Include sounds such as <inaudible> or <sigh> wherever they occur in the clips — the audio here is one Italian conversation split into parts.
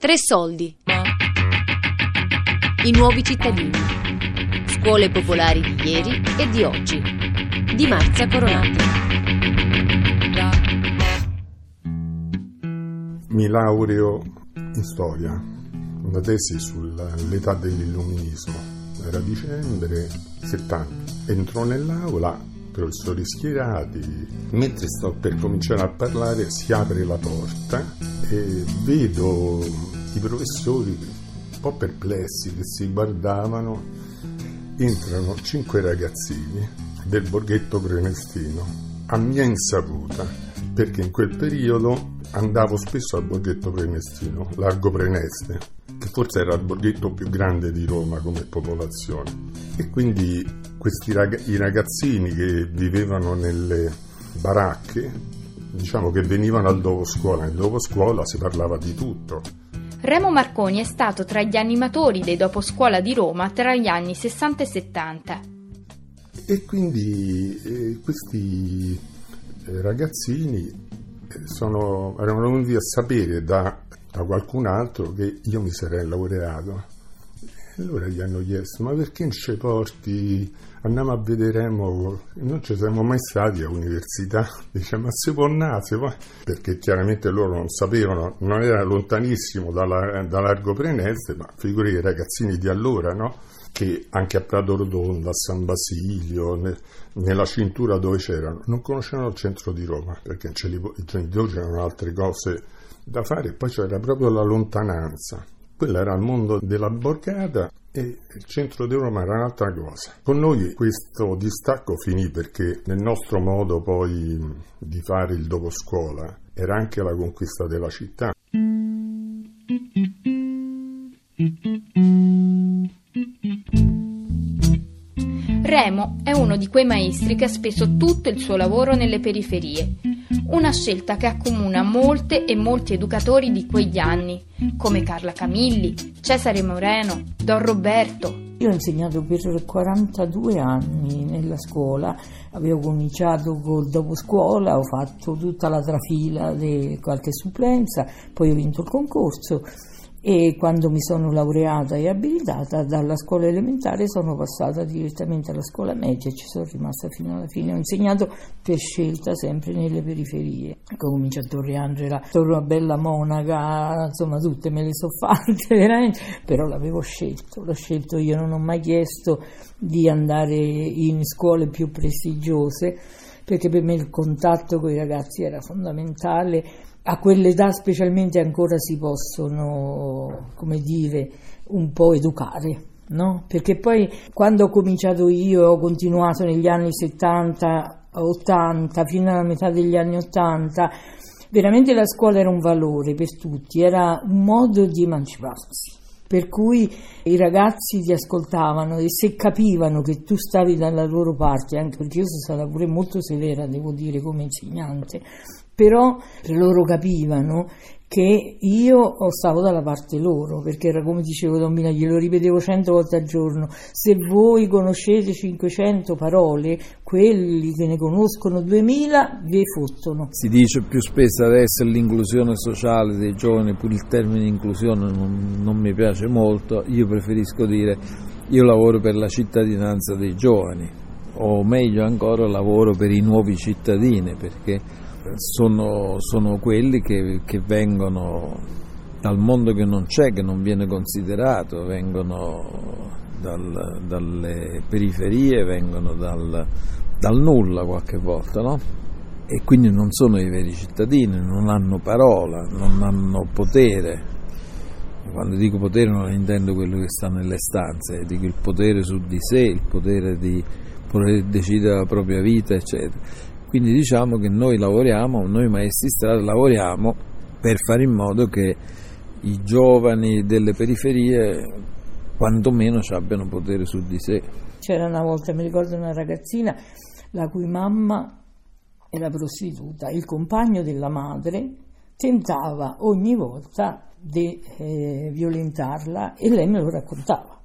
Tre soldi. I nuovi cittadini. Scuole popolari di ieri e di oggi. Di Marzia Coronati. Mi laureo in storia, una tesi sull'età dell'illuminismo. Era dicembre 70. Entro nell'aula, professori schierati. Mentre sto per cominciare a parlare, si apre la porta e vedo i professori un po' perplessi che si guardavano, entrano cinque ragazzini del borghetto prenestino, a mia insaputa, perché in quel periodo andavo spesso al borghetto prenestino, largo Preneste, che forse era il borghetto più grande di Roma come popolazione. E quindi questi rag- i ragazzini che vivevano nelle baracche, diciamo che venivano al dopo scuola, nel dopo scuola si parlava di tutto, Remo Marconi è stato tra gli animatori dei doposcuola di Roma tra gli anni 60 e 70. E quindi eh, questi eh, ragazzini eh, sono, erano venuti a sapere da, da, qualcun altro che io mi sarei laureato. E allora gli hanno chiesto, ma perché non ci porti andiamo a vedere non ci siamo mai stati a università, <laughs> dice ma si può andare, perché chiaramente loro non sapevano, non era lontanissimo dalla, da Largo Preneste, ma figuri i ragazzini di allora, no? che anche a Prato Rotondo, a San Basilio, ne, nella cintura dove c'erano, non conoscevano il centro di Roma, perché i genitori c'erano altre cose da fare, poi c'era proprio la lontananza. Quella era il mondo della borgata e il centro di Roma era un'altra cosa. Con noi questo distacco finì perché nel nostro modo poi di fare il dopo scuola era anche la conquista della città. Remo è uno di quei maestri che ha speso tutto il suo lavoro nelle periferie. Una scelta che accomuna molte e molti educatori di quegli anni, come Carla Camilli, Cesare Moreno, Don Roberto. Io ho insegnato per 42 anni nella scuola, avevo cominciato col dopo scuola, ho fatto tutta la trafila di qualche supplenza, poi ho vinto il concorso e quando mi sono laureata e abilitata dalla scuola elementare sono passata direttamente alla scuola media e ci sono rimasta fino alla fine. Ho insegnato per scelta sempre nelle periferie. Ho cominciato a Torre Angela, Torre una bella monaca, insomma tutte me le so fatte <laughs> veramente, però l'avevo scelto, l'ho scelto io, non ho mai chiesto di andare in scuole più prestigiose perché per me il contatto con i ragazzi era fondamentale a quell'età specialmente ancora si possono, come dire, un po' educare. No? Perché poi quando ho cominciato io ho continuato negli anni 70, 80, fino alla metà degli anni 80, veramente la scuola era un valore per tutti, era un modo di emanciparsi. Per cui i ragazzi ti ascoltavano e se capivano che tu stavi dalla loro parte, anche perché io sono stata pure molto severa, devo dire, come insegnante, però loro capivano che io stavo dalla parte loro, perché era come dicevo Dombina, glielo ripetevo cento volte al giorno, se voi conoscete 500 parole, quelli che ne conoscono 2000 vi fottono. Si dice più spesso adesso l'inclusione sociale dei giovani, pure il termine inclusione non, non mi piace molto, io preferisco dire io lavoro per la cittadinanza dei giovani, o meglio ancora lavoro per i nuovi cittadini, perché sono, sono quelli che, che, vengono dal mondo che non c'è, che non viene considerato, vengono dal, dalle periferie, vengono dal, dal nulla qualche volta, no? E quindi non sono i veri cittadini, non hanno parola, non hanno potere. Quando dico potere non intendo quello che sta nelle stanze, dico il potere su di sé, il potere di poter decidere la propria vita, eccetera quindi diciamo che noi lavoriamo, noi maestri strada lavoriamo per fare in modo che i giovani delle periferie quantomeno abbiano potere su di sé. C'era una volta, mi ricordo una ragazzina la cui mamma era prostituta, il compagno della madre tentava ogni volta di eh, violentarla e lei me lo raccontava.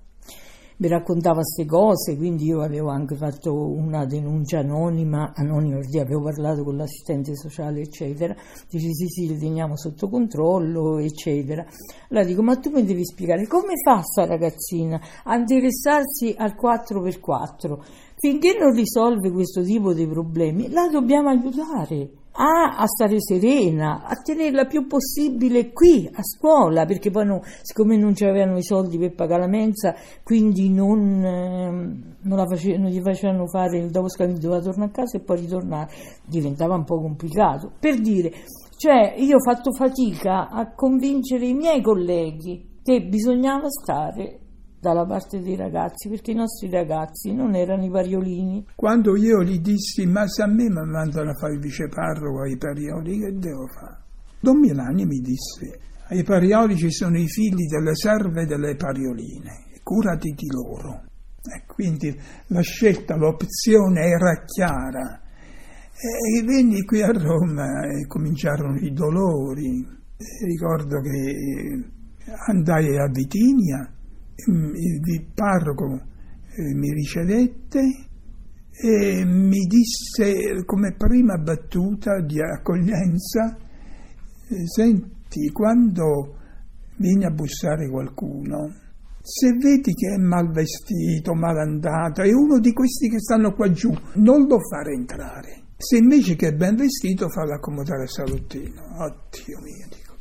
Mi raccontava queste cose, quindi io avevo anche fatto una denuncia anonima, anonima perché avevo parlato con l'assistente sociale, eccetera. Dice sì, sì, le teniamo sotto controllo, eccetera. Allora dico, ma tu mi devi spiegare come fa sta ragazzina a interessarsi al 4x4? Finché non risolve questo tipo di problemi, la dobbiamo aiutare a, a, stare serena, a tenerla più possibile qui a scuola, perché poi no, siccome non c'avevano i soldi per pagare la mensa, quindi non, eh, non, face, non gli facevano fare il dopo scambio, doveva tornare a casa e poi ritornare, diventava un po' complicato. Per dire, cioè io ho fatto fatica a convincere i miei colleghi che bisognava stare dalla parte dei ragazzi, perché i nostri ragazzi non erano i variolini. Quando io gli dissi, ma se a me mi mandano a fare il viceparroco ai parioli, che devo fare? Don Milani mi disse, ai parioli ci sono i figli delle serve e delle parioline, curati di loro. E quindi la scelta, l'opzione era chiara. E venni qui a Roma e cominciarono i dolori. Ricordo che andai a Vitinia il parroco eh, mi ricevette e mi disse come prima battuta di accoglienza, eh, senti, quando viene a bussare qualcuno, se vedi che è mal vestito, mal andato, è uno di questi che stanno qua giù, non lo fare entrare. Se invece che è ben vestito, fallo accomodare al salottino. Oh Dio mio, dico,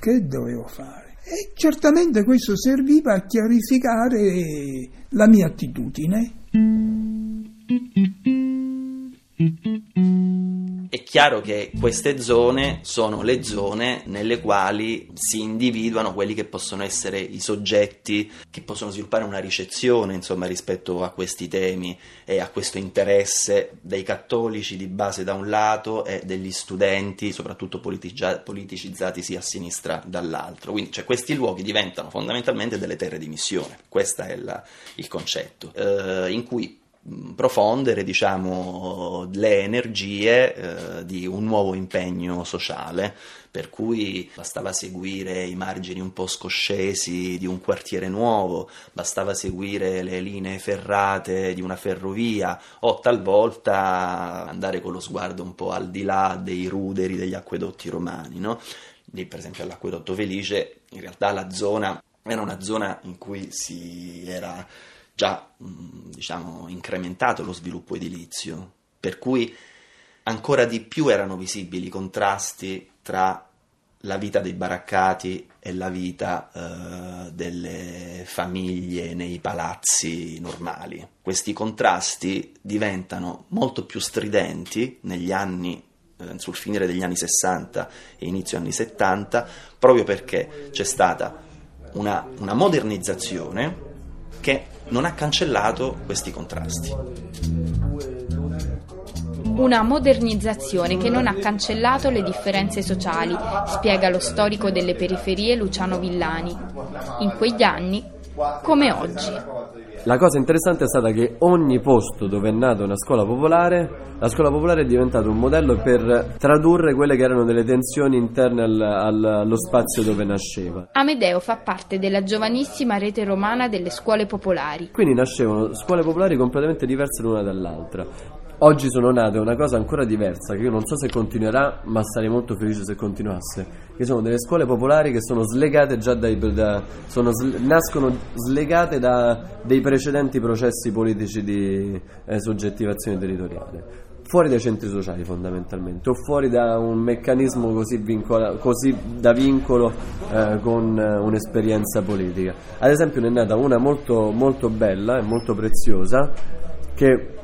che dovevo fare? E certamente questo serviva a chiarificare la mia attitudine. È chiaro che queste zone sono le zone nelle quali si individuano quelli che possono essere i soggetti che possono sviluppare una ricezione insomma, rispetto a questi temi e a questo interesse dei cattolici di base da un lato e degli studenti, soprattutto politicizzati sia a sinistra dall'altro. Quindi cioè, questi luoghi diventano fondamentalmente delle terre di missione, questo è la, il concetto, eh, in cui profondere diciamo, le energie eh, di un nuovo impegno sociale, per cui bastava seguire i margini un po' scoscesi di un quartiere nuovo, bastava seguire le linee ferrate di una ferrovia o talvolta andare con lo sguardo un po' al di là dei ruderi degli acquedotti romani. No? Lì, per esempio all'acquedotto Felice, in realtà la zona era una zona in cui si era già mm, diciamo, incrementato lo sviluppo edilizio, per cui ancora di più erano visibili i contrasti tra la vita dei baraccati e la vita eh, delle famiglie nei palazzi normali. Questi contrasti diventano molto più stridenti negli anni eh, sul finire degli anni 60 e inizio anni 70, proprio perché c'è stata una, una modernizzazione che non ha cancellato questi contrasti. Una modernizzazione che non ha cancellato le differenze sociali, spiega lo storico delle periferie Luciano Villani. In quegli anni, come oggi. La cosa interessante è stata che ogni posto dove è nata una scuola popolare, la scuola popolare è diventata un modello per tradurre quelle che erano delle tensioni interne al, al, allo spazio dove nasceva. Amedeo fa parte della giovanissima rete romana delle scuole popolari. Quindi nascevano scuole popolari completamente diverse l'una dall'altra. Oggi sono nate una cosa ancora diversa che io non so se continuerà, ma sarei molto felice se continuasse. Che sono delle scuole popolari che sono slegate già dai. Da, sono, nascono slegate da dei precedenti processi politici di eh, soggettivazione territoriale. Fuori dai centri sociali fondamentalmente, o fuori da un meccanismo così, vincola, così da vincolo eh, con eh, un'esperienza politica. Ad esempio, ne è nata una molto, molto bella e molto preziosa che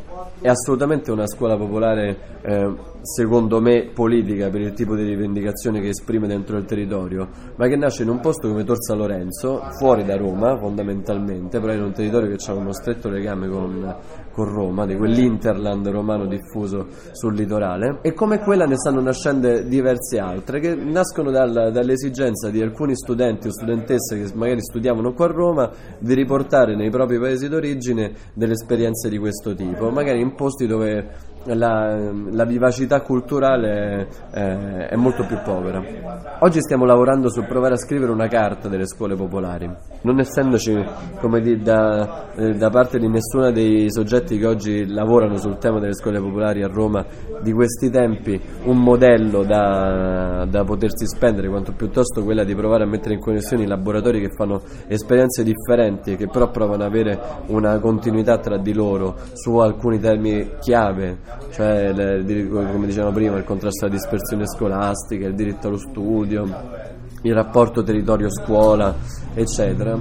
assolutamente una scuola popolare, eh, secondo me, politica per il tipo di rivendicazione che esprime dentro il territorio, ma che nasce in un posto come Torsa Lorenzo, fuori da Roma fondamentalmente, però in un territorio che ha uno stretto legame con, con Roma, di quell'interland romano diffuso sul litorale, e come quella ne stanno nascendo diverse altre, che nascono dal, dall'esigenza di alcuni studenti o studentesse che magari studiavano qua a Roma di riportare nei propri paesi d'origine delle esperienze di questo tipo, magari in posti dove la, la, vivacità culturale è, è, molto più povera. Oggi stiamo lavorando su provare a scrivere una carta delle scuole popolari, non essendoci dire, da, eh, da, parte di nessuno dei soggetti che oggi lavorano sul tema delle scuole popolari a Roma di questi tempi un modello da, da potersi spendere, quanto piuttosto quella di provare a mettere in connessione i laboratori che fanno esperienze differenti, che però provano ad avere una continuità tra di loro su alcuni temi chiave cioè le, come dicevamo prima il contrasto alla dispersione scolastica, il diritto allo studio, il rapporto territorio-scuola, eccetera.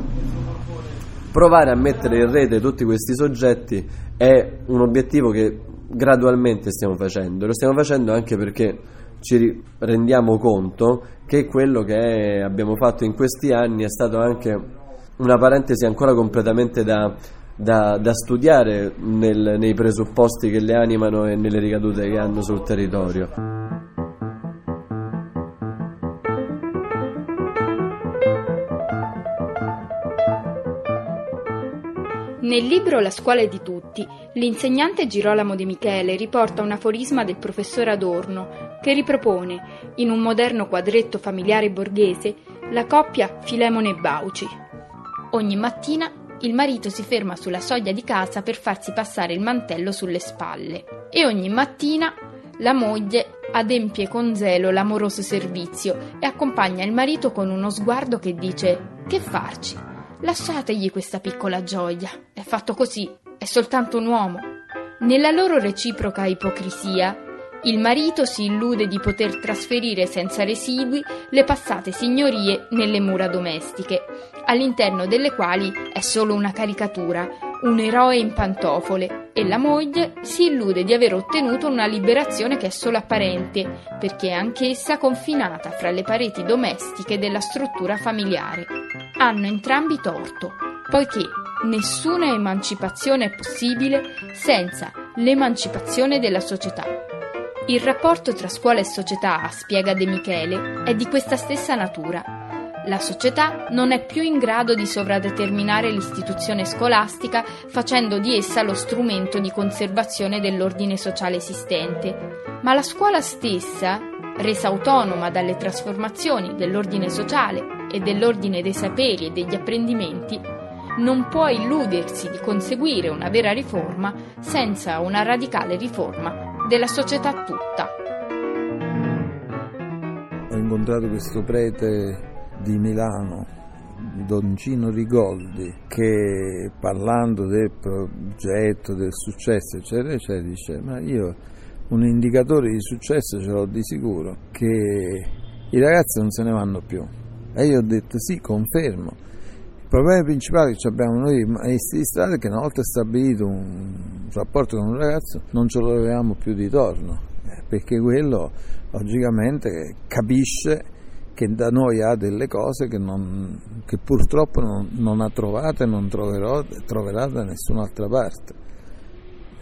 Provare a mettere in rete tutti questi soggetti è un obiettivo che gradualmente stiamo facendo, lo stiamo facendo anche perché ci rendiamo conto che quello che abbiamo fatto in questi anni è stato anche una parentesi ancora completamente da da, da studiare nel, nei presupposti che le animano e nelle ricadute che hanno sul territorio. Nel libro La scuola è di tutti, l'insegnante Girolamo De Michele riporta un aforisma del professor Adorno che ripropone, in un moderno quadretto familiare borghese, la coppia Filemone e Bauci. Ogni mattina il marito si ferma sulla soglia di casa per farsi passare il mantello sulle spalle e ogni mattina la moglie adempie con zelo l'amoroso servizio e accompagna il marito con uno sguardo che dice che farci? Lasciategli questa piccola gioia, è fatto così, è soltanto un uomo. Nella loro reciproca ipocrisia, il marito si illude di poter trasferire senza residui le passate signorie nelle mura domestiche, all'interno delle quali è solo una caricatura, un eroe in pantofole, e la moglie si illude di aver ottenuto una liberazione che è solo apparente, perché è anch'essa confinata fra le pareti domestiche della struttura familiare. Hanno entrambi torto, poiché nessuna emancipazione è possibile senza l'emancipazione della società. Il rapporto tra scuola e società, spiega De Michele, è di questa stessa natura. La società non è più in grado di sovradeterminare l'istituzione scolastica facendo di essa lo strumento di conservazione dell'ordine sociale esistente, ma la scuola stessa, resa autonoma dalle trasformazioni dell'ordine sociale e dell'ordine dei saperi e degli apprendimenti, non può illudersi di conseguire una vera riforma senza una radicale riforma della società tutta. Ho incontrato questo prete di Milano, Don Gino Rigoldi, che parlando del progetto, del successo, eccetera, eccetera, dice, ma io un indicatore di successo ce l'ho di sicuro, che i ragazzi non se ne vanno più. E io ho detto sì, confermo. Il problema principale che abbiamo noi maestri di strada è che una volta stabilito un rapporto con un ragazzo non ce lo avevamo più di torno, eh, perché quello logicamente capisce che da noi ha delle cose che, non, che purtroppo non, non, ha trovato e non troverò, troverà da nessun'altra parte.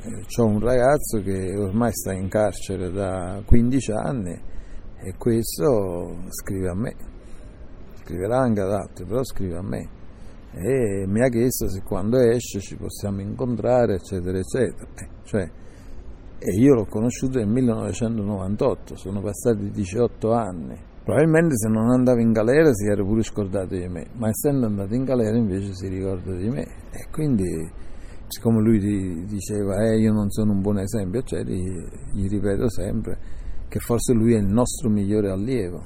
Eh, un ragazzo che ormai sta in carcere da 15 anni e questo scrive a me, scriverà anche ad altri, però scrive a me e mi ha chiesto se quando esce ci possiamo incontrare, eccetera, eccetera. Eh, cioè, e io l'ho conosciuto nel 1998, sono passati 18 anni. Probabilmente se non andavo in galera si era pure scordato di me, ma essendo andato in galera invece si ricorda di me. E quindi, siccome lui diceva eh, io non sono un buon esempio, eccetera, gli, gli ripeto sempre che forse lui è il nostro migliore allievo.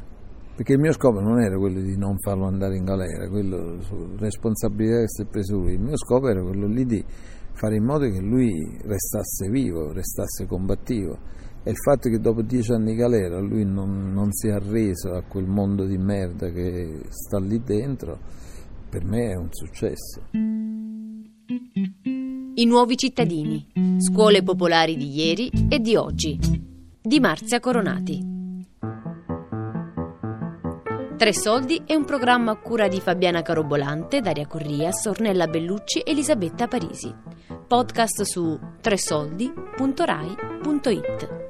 Perché il mio scopo non era quello di non farlo andare in galera, quello responsabilità che si è preso lui, il mio scopo era quello lì di fare in modo che lui restasse vivo, restasse combattivo e il fatto che dopo dieci anni di galera lui non, non si è arreso a quel mondo di merda che sta lì dentro, per me è un successo. I nuovi cittadini, scuole popolari di ieri e di oggi, di Marzia Coronati. Tre Soldi è un programma a cura di Fabiana Carobolante, Daria Corrias, Ornella Bellucci e Elisabetta Parisi. Podcast su tresoldi.rai.it.